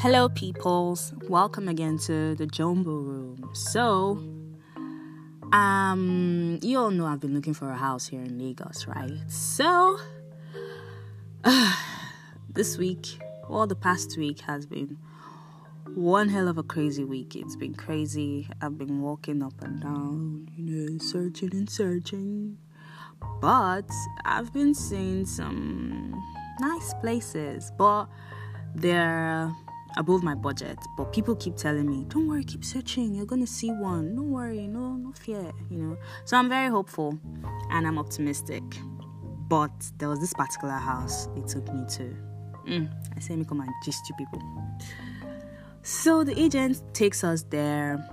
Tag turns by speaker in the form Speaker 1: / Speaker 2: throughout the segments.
Speaker 1: Hello, peoples. Welcome again to the Jumbo Room. So, um, you all know I've been looking for a house here in Lagos, right? So, uh, this week, well, the past week has been one hell of a crazy week. It's been crazy. I've been walking up and down, you know, searching and searching. But I've been seeing some nice places, but they're above my budget. But people keep telling me, don't worry, keep searching. You're going to see one. Don't worry, no, no fear, you know. So I'm very hopeful and I'm optimistic. But there was this particular house it took me to. Mm, I say, me come and gist you people. So the agent takes us there.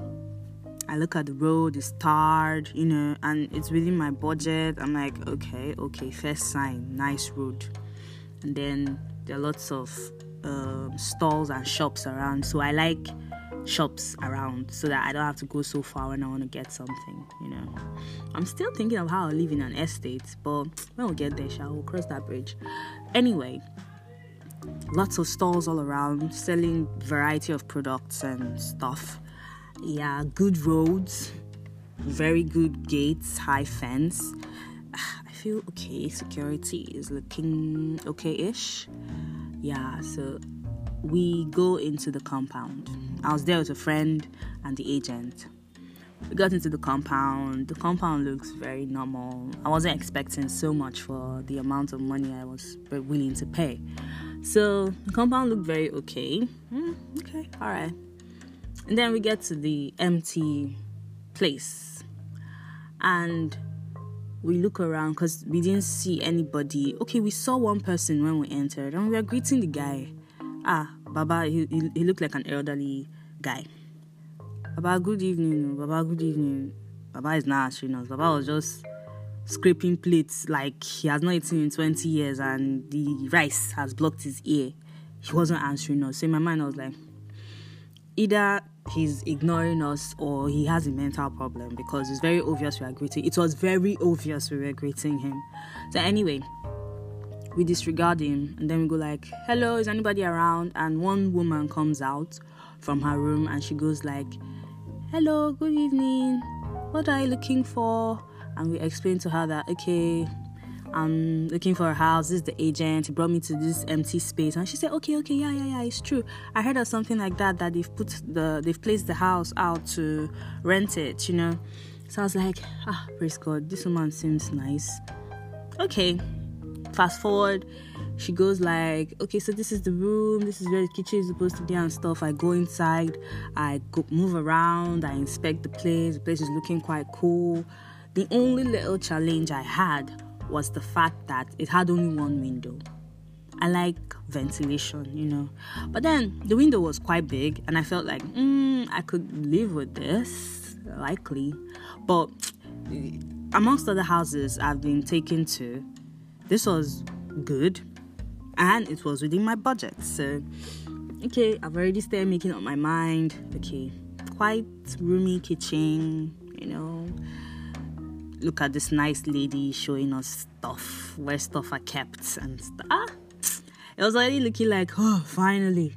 Speaker 1: I look at the road, it's tarred, you know, and it's within my budget. I'm like, okay, okay, first sign, nice road. And then there are lots of um, stalls and shops around. So I like shops around so that I don't have to go so far when I want to get something, you know. I'm still thinking of how I live in an estate, but when we get there, shall we'll cross that bridge. Anyway, lots of stalls all around selling variety of products and stuff. Yeah, good roads, very good gates, high fence. I feel okay. Security is looking okay-ish yeah, so we go into the compound. I was there with a friend and the agent. We got into the compound. The compound looks very normal. I wasn't expecting so much for the amount of money I was willing to pay. So the compound looked very okay. Mm, okay, all right. And then we get to the empty place. And we look around because we didn't see anybody. Okay, we saw one person when we entered and we were greeting the guy. Ah, Baba, he, he, he looked like an elderly guy. Baba, good evening. Baba, good evening. Baba is not answering us. Baba was just scraping plates like he has not eaten in 20 years and the rice has blocked his ear. He wasn't answering us. So in my mind, I was like, either he's ignoring us or he has a mental problem because it's very obvious we are greeting. It was very obvious we were greeting him. So anyway, we disregard him and then we go like, "Hello, is anybody around?" And one woman comes out from her room and she goes like, "Hello, good evening. What are you looking for?" And we explain to her that okay, I'm looking for a house. This is the agent. He brought me to this empty space. And she said, okay, okay, yeah, yeah, yeah, it's true. I heard of something like that, that they've put the, they've placed the house out to rent it, you know. So I was like, ah, praise God, this woman seems nice. Okay. Fast forward, she goes like, okay, so this is the room, this is where the kitchen is supposed to be and stuff. I go inside, I go move around, I inspect the place. The place is looking quite cool. The only little challenge I had was the fact that it had only one window. I like ventilation, you know. But then the window was quite big, and I felt like, mm, I could live with this, likely. But amongst other houses I've been taken to, this was good and it was within my budget. So, okay, I've already started making up my mind. Okay, quite roomy kitchen, you know look at this nice lady showing us stuff, where stuff are kept and stuff. Ah, it was already looking like, oh, finally.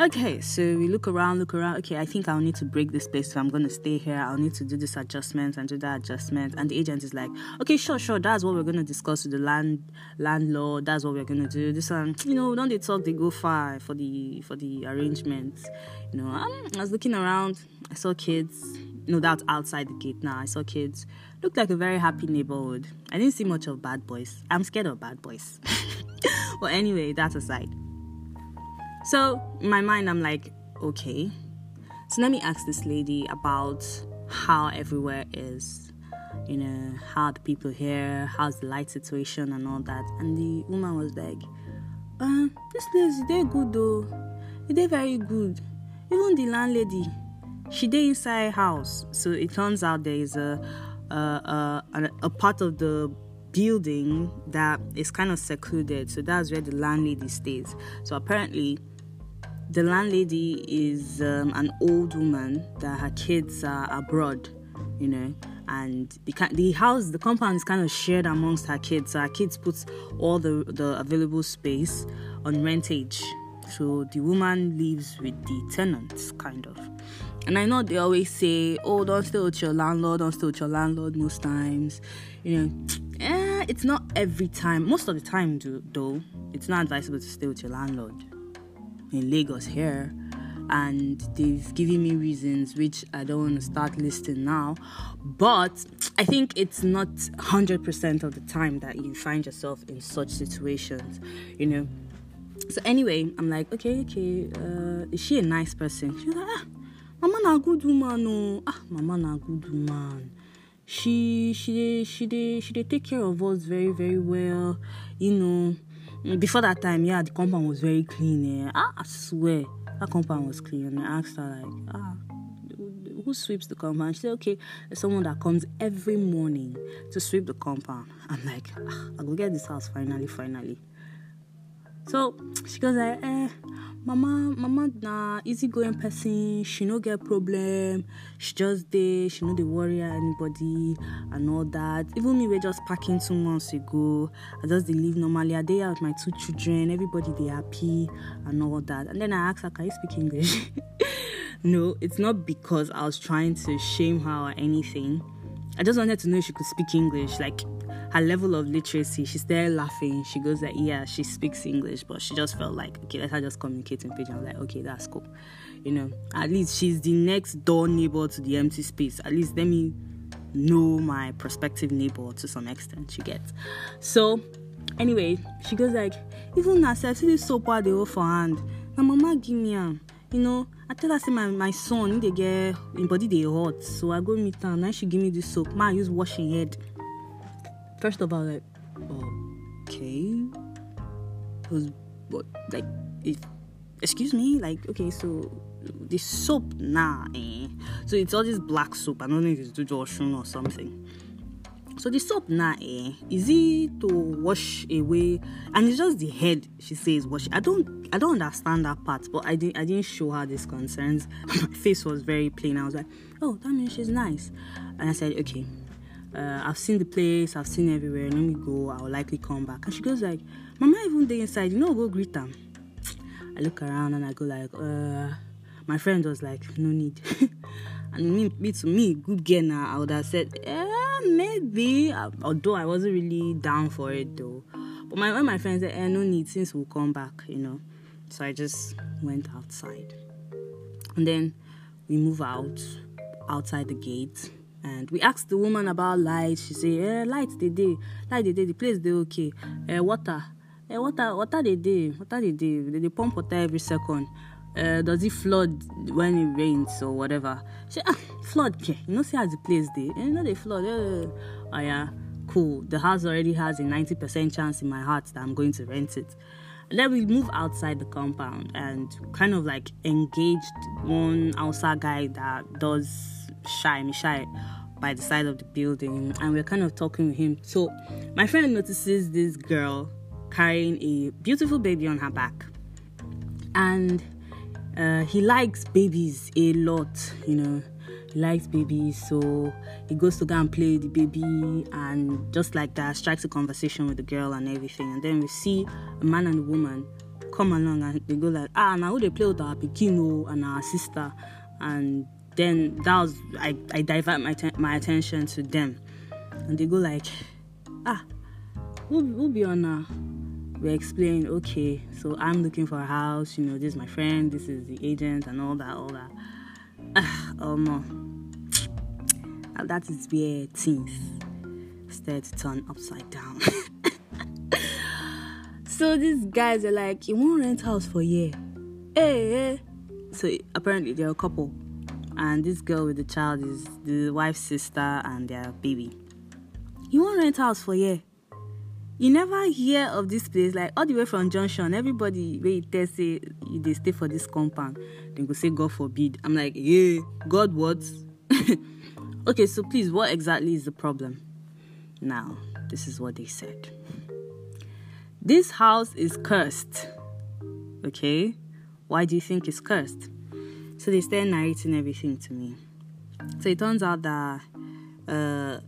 Speaker 1: Okay, so we look around, look around. Okay, I think I'll need to break this place. So I'm gonna stay here. I'll need to do this adjustment and do that adjustment. And the agent is like, okay, sure, sure. That's what we're gonna discuss with the land landlord. That's what we're gonna do. This one, you know, don't they talk? They go far for the for the arrangements. You know, um, I was looking around. I saw kids. Know, that's outside the gate now. I saw kids Looked like a very happy neighborhood. I didn't see much of bad boys. I'm scared of bad boys. well, anyway, that aside. So, in my mind, I'm like, okay. So, let me ask this lady about how everywhere is. You know, how the people here, how's the light situation, and all that. And the woman was like, uh, this place, they good though. They're very good. Even the landlady, she did inside house. So it turns out there is a uh, a, a part of the building that is kind of secluded. So that's where the landlady stays. So apparently, the landlady is um, an old woman that her kids are abroad, you know, and the, the house, the compound is kind of shared amongst her kids. So her kids put all the, the available space on rentage. So the woman lives with the tenants, kind of. And I know they always say, "Oh, don't stay with your landlord. Don't stay with your landlord." Most times, you know, eh, it's not every time. Most of the time, though, it's not advisable to stay with your landlord. In Lagos here, and they've given me reasons which I don't want to start listing now. But I think it's not 100% of the time that you find yourself in such situations, you know. So anyway, I'm like, okay, okay, uh, is she a nice person? She's like, ah, mama na good woman, no. Ah, mama na good woman. She she she they she they take care of us very very well, you know. Before that time, yeah, the compound was very clean. Eh? Ah, I swear that compound was clean. And I asked her, like, ah, who sweeps the compound? She said, okay, there's someone that comes every morning to sweep the compound. I'm like, ah, I'll go get this house finally, finally. So she goes like, eh, mama, mama na easygoing person, she no get problem, she just there, she no dey worry anybody and all that. Even me we just packing two months ago, I just dey live normally. I dey with my two children, everybody they happy and all that. And then I ask her, can you speak English? no, it's not because I was trying to shame her or anything. I just wanted to know if she could speak English. Like her level of literacy, She's there laughing. She goes like, yeah, she speaks English, but she just felt like, okay, let her just communicate in pidgin. I'm like, okay, that's cool. You know, at least she's the next door neighbor to the empty space. At least let me know my prospective neighbor to some extent. She gets. So, anyway, she goes like, even now, see this soap they for hand. Now, mama give me am. You know, I tell her say my my son they get in body they hot, so I go meet her. Now she give me this soap. Ma, I use washing head. First of all, like, okay, was what like excuse me, like okay, so the soap nah, eh. So it's all this black soap. I don't know if it's Joshua or something. So the soap now, eh, is it to wash away? And it's just the head. She says wash. I don't, I don't understand that part. But I didn't, I didn't show her these concerns. My face was very plain. I was like, oh, that means she's nice. And I said, okay, uh, I've seen the place. I've seen everywhere. Let me go. I'll likely come back. And she goes like, Mama, even there inside, you know, go greet them. I look around and I go like, uh, my friend was like, no need. and me, me to me, good girl now, I would have said, eh, maybe. Although I wasn't really down for it though. But my when my friend said, eh, no need since we'll come back, you know. So I just went outside. And then we move out outside the gate and we asked the woman about light. She said, eh, light they day, light they day, the place they okay. Eh, water. Eh, water, water they day, water they day. They, they pump water every second. Uh, does it flood when it rains or whatever? She ah, flood, okay. You know, see how the place they, you know, they flood. Uh, oh yeah, cool. The house already has a 90% chance in my heart that I'm going to rent it. Then we move outside the compound and kind of like engaged one outside guy that does shy, me shy by the side of the building and we're kind of talking with him. So my friend notices this girl carrying a beautiful baby on her back. And uh, he likes babies a lot, you know. He likes babies, so he goes to go and play the baby, and just like that, strikes a conversation with the girl and everything. And then we see a man and a woman come along, and they go like, "Ah, now they play with our Pekino and our sister," and then that was I, I divert my te- my attention to them, and they go like, "Ah, we'll, we'll be on." Uh, we explain, okay, so I'm looking for a house, you know, this is my friend, this is the agent, and all that, all that. Ah, oh no. That is where things start to turn upside down. so these guys are like, you want rent house for a year? Hey, hey. So apparently they're a couple, and this girl with the child is the wife's sister and their baby. You want rent house for year? you never hear of this place like all the way from junction everybody wey tell say you dey stay for this compound dem go say god forbid. I'm like yeah god what? Okay so please what exactly is the problem? Now this is what they said. This house is cursed. Okay? Why do you think it's cursed so they started narrating everything to me so it turns out that uh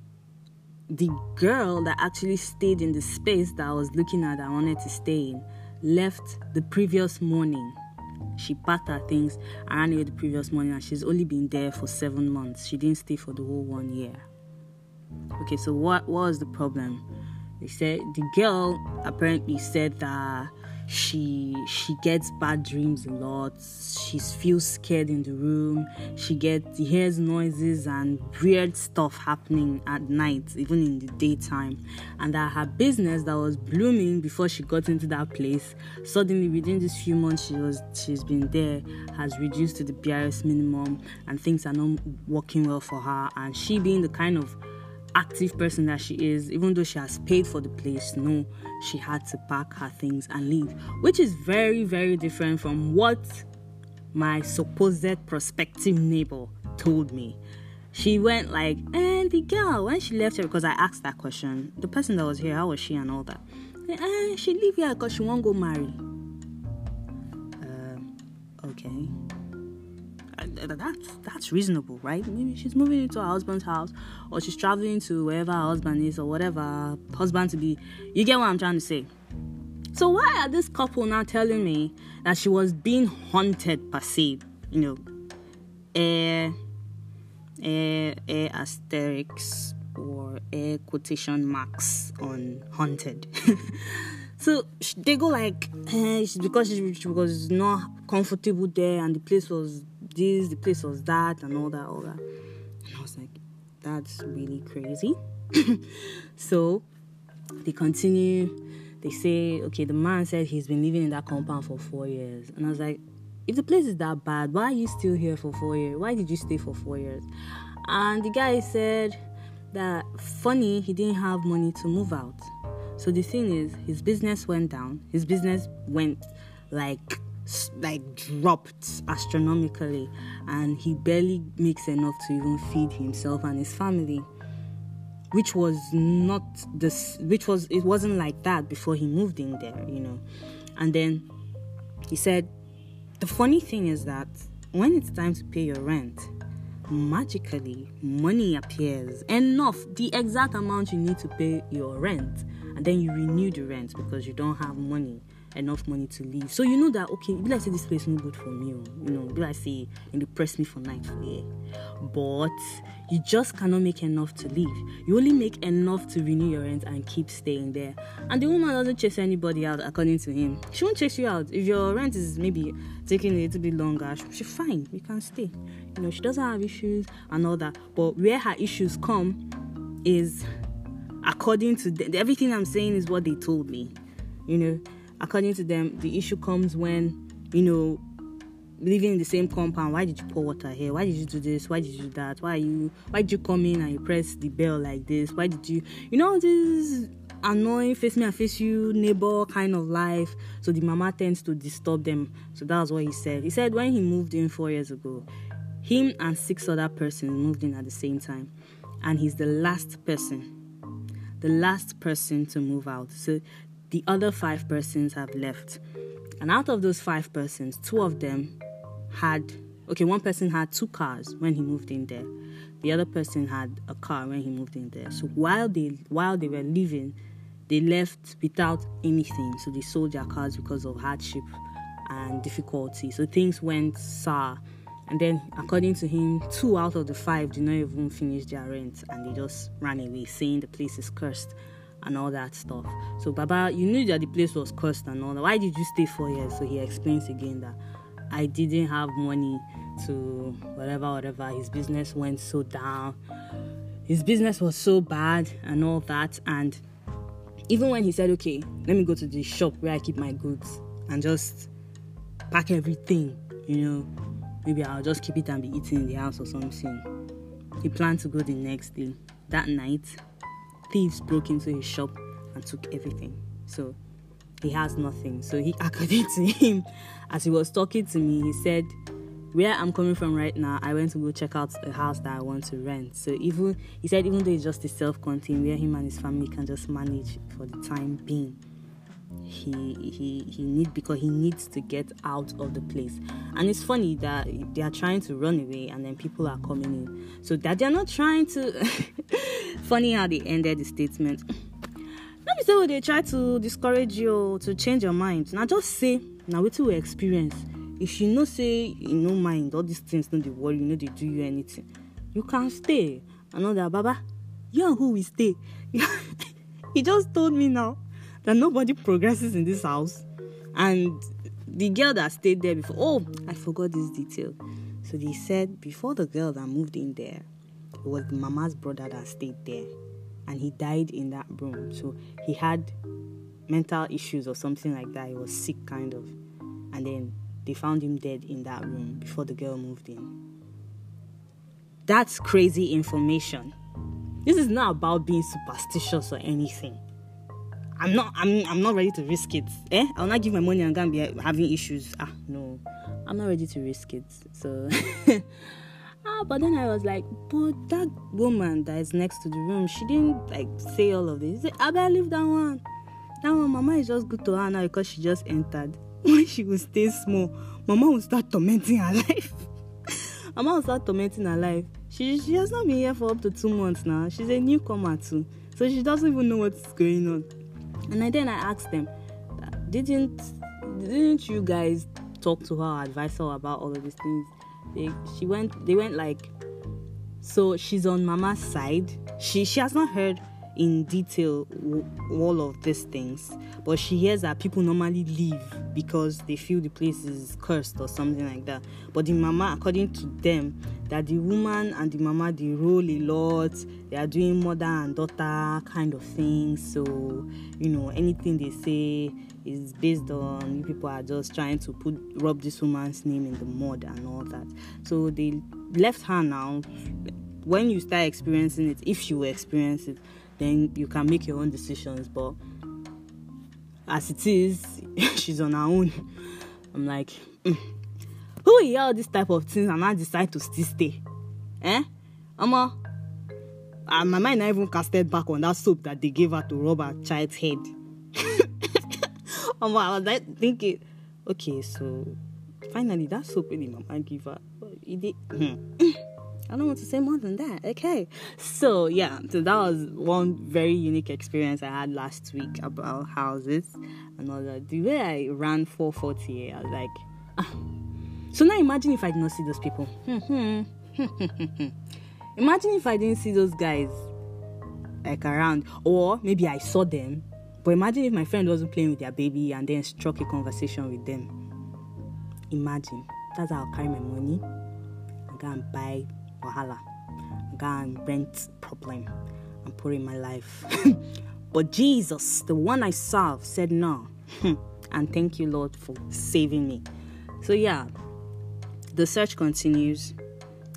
Speaker 1: the girl that actually stayed in the space that I was looking at, I wanted to stay in, left the previous morning. She packed her things and ran away the previous morning, and she's only been there for seven months. She didn't stay for the whole one year. Okay, so what was the problem? They said the girl apparently said that she she gets bad dreams a lot. She feels scared in the room. She gets hears noises and weird stuff happening at night even in the daytime. And that her business that was blooming before she got into that place suddenly within these few months she was she's been there has reduced to the barest minimum and things are not working well for her. And she being the kind of active person that she is, even though she has paid for the place, no, she had to pack her things and leave, which is very, very different from what my supposed prospective neighbor told me. She went like, and the girl, when she left here, because I asked that question, the person that was here, how was she and all that? And she leave here because she won't go marry. Uh, okay that's that's reasonable, right? Maybe she's moving into her husband's house, or she's traveling to wherever her husband is, or whatever husband to be. You get what I'm trying to say? So why are this couple now telling me that she was being haunted per se? You know, air, air, air asterisks or air quotation marks on haunted. so they go like, eh, because she, she was not comfortable there and the place was this, the place was that, and all that, all that. And I was like, that's really crazy. so they continue. They say, okay, the man said he's been living in that compound for four years. And I was like, if the place is that bad, why are you still here for four years? Why did you stay for four years? And the guy said that funny, he didn't have money to move out. So the thing is, his business went down. His business went like like dropped astronomically and he barely makes enough to even feed himself and his family which was not this which was it wasn't like that before he moved in there you know. And then he said the funny thing is that when it's time to pay your rent magically money appears enough the exact amount you need to pay your rent and then you renew the rent because you don't have money enough money to leave. So you know that okay, you be like say this place no good for me, oh. you know, be like say and they press me for night yeah. But you just cannot make enough to leave. You only make enough to renew your rent and keep staying there. And the woman doesn't chase anybody out according to him. She won't chase you out. If your rent is maybe taking a little bit longer, she's fine, we can stay. You know, she doesn't have issues and all that. But where her issues come is according to everything I'm saying is what they told me. You know, according to them, the issue comes when, you know, living in the same compound. Why did you pour water here? Why did you do this? Why did you do that? Why you why did you come in and you press the bell like this? Why did you you know this annoying face me and face you neighbor kind of life. So the mama tends to disturb them. So that's what he said. He said when he moved in four years ago, him and six other persons moved in at the same time. And he's the last person. The last person to move out. So the other five persons have left. And out of those five persons, two of them had okay, one person had two cars when he moved in there. The other person had a car when he moved in there. So while they while they were leaving, they left without anything. So they sold their cars because of hardship and difficulty. So things went sour. And then, according to him, two out of the five did not even finish their rent and they just ran away, saying the place is cursed and all that stuff. So Baba, you knew that the place was cursed and all that. Why did you stay four years? So he explains again that I didn't have money to whatever, whatever. His business went so down. His business was so bad and all that. And even when he said, okay, let me go to the shop where I keep my goods and just pack everything, you know, maybe I'll just keep it and be eating in the house or something. He planned to go the next day. That night, thieves broke into his shop and took everything. So he has nothing. So he, according to him, as he was talking to me, he said, "Where I'm coming from right now, I went to go check out a house that I want to rent. So even he said, even though it's just a self-contained, where him and his family can just manage for the time being." he he he need because he needs to get out of the place and it's funny that they are trying to run away and then people are coming in so that they're not trying to funny how they ended the statement. Let me still they try to discourage you to change your mind. Now just say now wetin we experience. If you know say you no mind all these things dey worry you know they do you anything you can stay. Another baba you and who will stay? He just told me now that nobody progresses in this house. And the girl that stayed there before oh i forgot this detail. So they said before the girl that moved in there it was mama's brother that stayed there and he died in that room so he had mental issues or something like that he was sick kind of and then they found him dead in that room before the girl moved in that's crazy information this is not about being superstitious or anything I'm not I'm I'm not ready to risk it. Eh? I'll not give my money and go and be having issues. Ah no. I'm not ready to risk it. So But then I was like, but that woman that is next to the room, she didn't like say all of this. I better leave that one. That one, mama is just good to her now because she just entered. When she will stay small, mama will start tormenting her life. mama will start tormenting her life. She she has not been here for up to two months now. She's a newcomer too. So she doesn't even know what's going on. And then I asked them, didn't didn't you guys talk to her, advise her about all of these things? They she went they went like so she's on mama's side. She she has not heard in detail all of these things, but she hears that people normally leave because they feel the place is cursed or something like that. But the mama, according to them, that the woman and the mama they roll a lot, they are doing mother and daughter kind of thing. So, you know, anything they say is based on people are just trying to put rub this woman's name in the mud and all that. So they left her now. When you start experiencing it, if you experience it, then you can make your own decisions. But as it is, she's on her own. I'm like, mm. who will hear all this type of things and I decide to still stay? Eh? Mama, and my mind not even casted back on that soap that they gave her to rub her child's head. Mama, I was like thinking, okay, so finally that soap really mama give her. It did. I don't want to say more than that. Okay. So, yeah, so that was one very unique experience I had last week about houses that. The way I ran 440, I was like, ah. So now imagine if I did not see those people. imagine if I didn't see those guys like around, or maybe I saw them. But imagine if my friend wasn't playing with their baby and then struck a conversation with them. Imagine. That's how I'll carry my money and go and buy wahala, go and rent problem and put in my life. but Jesus, the one I serve, said no. and thank you, Lord, for saving me. So, yeah, the search continues,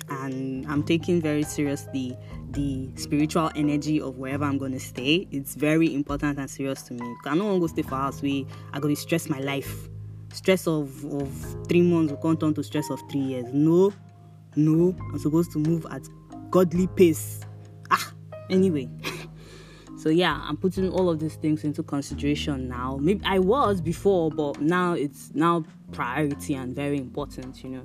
Speaker 1: and I'm taking very seriously the spiritual energy of wherever I'm going to stay. It's very important and serious to me. I want to go stay for house where I to stress my life. Stress of, of three months will come down to stress of three years. No, no, I'm supposed to move at godly pace. Ah, anyway. so yeah, I'm putting all of these things into consideration now. Maybe I was before, but now it's now priority and very important, you know.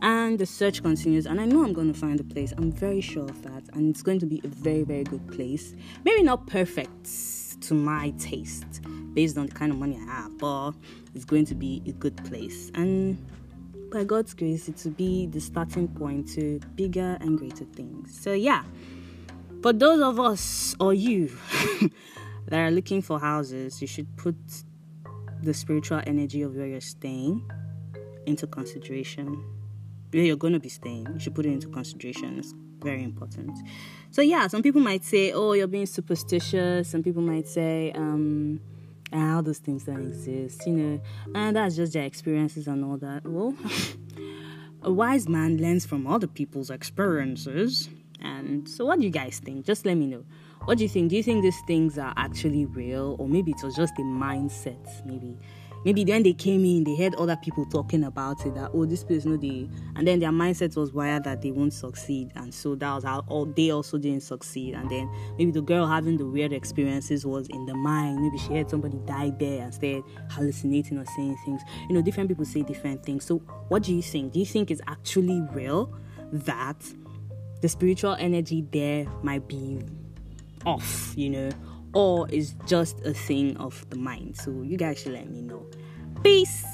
Speaker 1: And the search continues, and I know I'm going to find a place. I'm very sure of that, and it's going to be a very, very good place. Maybe not perfect to my taste, based on the kind of money I have, but it's going to be a good place. And by God's grace, it will be the starting point to bigger and greater things. So, yeah, for those of us or you that are looking for houses, you should put the spiritual energy of where you're staying into consideration. Where you're going to be staying, you should put it into consideration. It's very important. So, yeah, some people might say, oh, you're being superstitious. Some people might say, um, and all those things don't exist, you know, and that's just their experiences and all that. Well, a wise man learns from other people's experiences. And so, what do you guys think? Just let me know. What do you think? Do you think these things are actually real, or maybe it was just a mindset? Maybe maybe when they came in, they heard other people talking about it that oh this place no they, and then their mindset was wired that they won't succeed, and so that was how all they also didn't succeed, and then maybe the girl having the weird experiences was in the mind. Maybe she had somebody die there and started hallucinating or saying things. You know, different people say different things. So what do you think? Do you think it's actually real that the spiritual energy there might be off? You know or it's just a thing of the mind. So you guys should let me know. Peace.